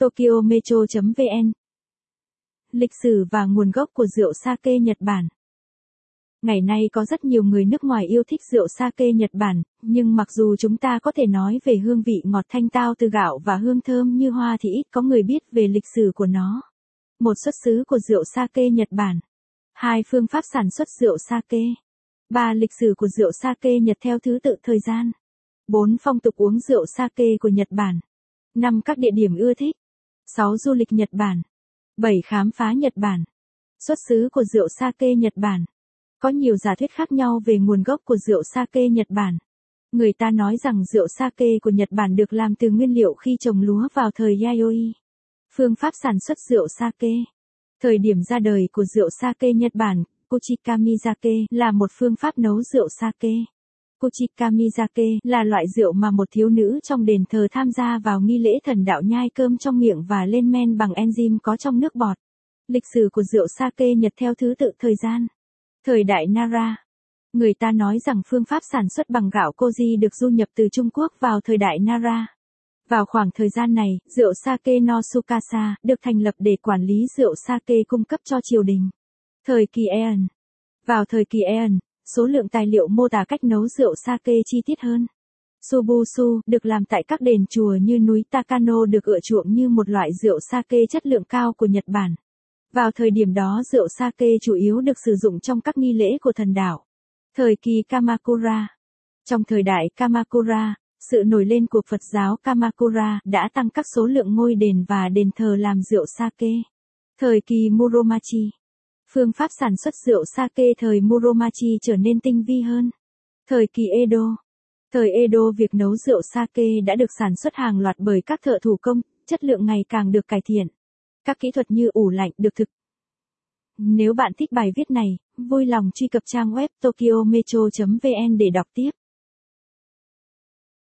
Tokyo Metro.vn Lịch sử và nguồn gốc của rượu sake Nhật Bản Ngày nay có rất nhiều người nước ngoài yêu thích rượu sake Nhật Bản, nhưng mặc dù chúng ta có thể nói về hương vị ngọt thanh tao từ gạo và hương thơm như hoa thì ít có người biết về lịch sử của nó. Một xuất xứ của rượu sake Nhật Bản. Hai phương pháp sản xuất rượu sake. Ba lịch sử của rượu sake Nhật theo thứ tự thời gian. Bốn phong tục uống rượu sake của Nhật Bản. Năm các địa điểm ưa thích. 6 du lịch Nhật Bản. 7 khám phá Nhật Bản. Xuất xứ của rượu sake Nhật Bản. Có nhiều giả thuyết khác nhau về nguồn gốc của rượu sake Nhật Bản. Người ta nói rằng rượu sake của Nhật Bản được làm từ nguyên liệu khi trồng lúa vào thời Yayoi. Phương pháp sản xuất rượu sake. Thời điểm ra đời của rượu sake Nhật Bản, Kuchikamizake là một phương pháp nấu rượu sake. Kuchikamizake là loại rượu mà một thiếu nữ trong đền thờ tham gia vào nghi lễ thần đạo nhai cơm trong miệng và lên men bằng enzyme có trong nước bọt. Lịch sử của rượu sake Nhật theo thứ tự thời gian. Thời đại Nara. Người ta nói rằng phương pháp sản xuất bằng gạo koji được du nhập từ Trung Quốc vào thời đại Nara. Vào khoảng thời gian này, rượu sake no Sukasa được thành lập để quản lý rượu sake cung cấp cho triều đình. Thời kỳ Eon. Vào thời kỳ Eon, số lượng tài liệu mô tả cách nấu rượu sake chi tiết hơn. Subusu được làm tại các đền chùa như núi Takano được ưa chuộng như một loại rượu sake chất lượng cao của Nhật Bản. Vào thời điểm đó rượu sake chủ yếu được sử dụng trong các nghi lễ của thần đảo. Thời kỳ Kamakura Trong thời đại Kamakura, sự nổi lên của Phật giáo Kamakura đã tăng các số lượng ngôi đền và đền thờ làm rượu sake. Thời kỳ Muromachi Phương pháp sản xuất rượu sake thời Muromachi trở nên tinh vi hơn. Thời kỳ Edo Thời Edo việc nấu rượu sake đã được sản xuất hàng loạt bởi các thợ thủ công, chất lượng ngày càng được cải thiện. Các kỹ thuật như ủ lạnh được thực. Nếu bạn thích bài viết này, vui lòng truy cập trang web tokyometro.vn để đọc tiếp.